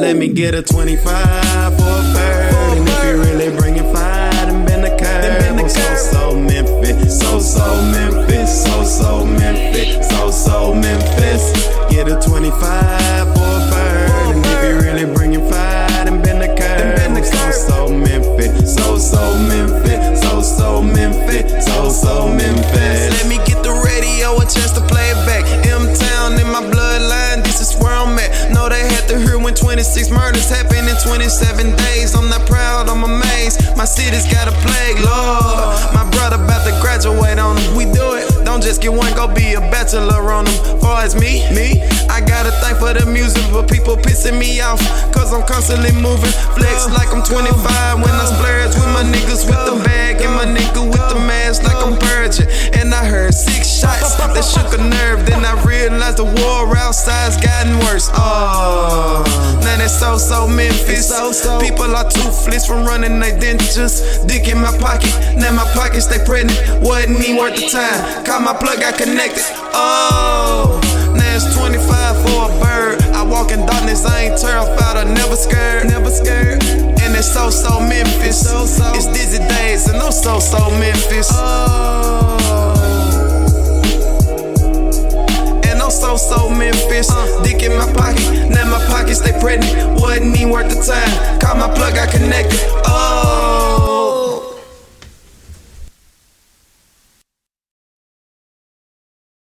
let me get a 25 for a bird. And if you really bringing fire, then bend the curve. Oh, so, so Memphis, so, so Memphis, so, so Memphis, so, so Memphis. Get a 25 for a bird. And if you really bringing fire, then bend the curve. Oh, so, so Memphis, so, so Memphis, so, so Memphis, so, so Memphis. Let me get the radio a chance to play 26 murders happened in 27 days. I'm not proud, I'm amazed. My city's got a plague, Lord. My brother about to graduate on him. We do it. Don't just get one, go be a bachelor on them. Far as me, me, I gotta thank for the music, but people pissing me off. Cause I'm constantly moving. Flex uh, like I'm uh. 25 when I splurge with my niggas with the uh. bag and my nigga with the mask like I'm purging. And I heard six shots that shook a nerve. Then I realized the war outside's gotten worse. Oh, that's so Memphis. so Memphis. People are toothless from running their dentures. Dick in my pocket, now my pockets stay pregnant. Wasn't even worth the time. Caught my plug, got connected. Oh, now it's 25 for a bird. I walk in darkness, I ain't terrified I never scared. Never scared. And it's so so Memphis. So, so. It's dizzy days and I'm so so Memphis. Oh. time.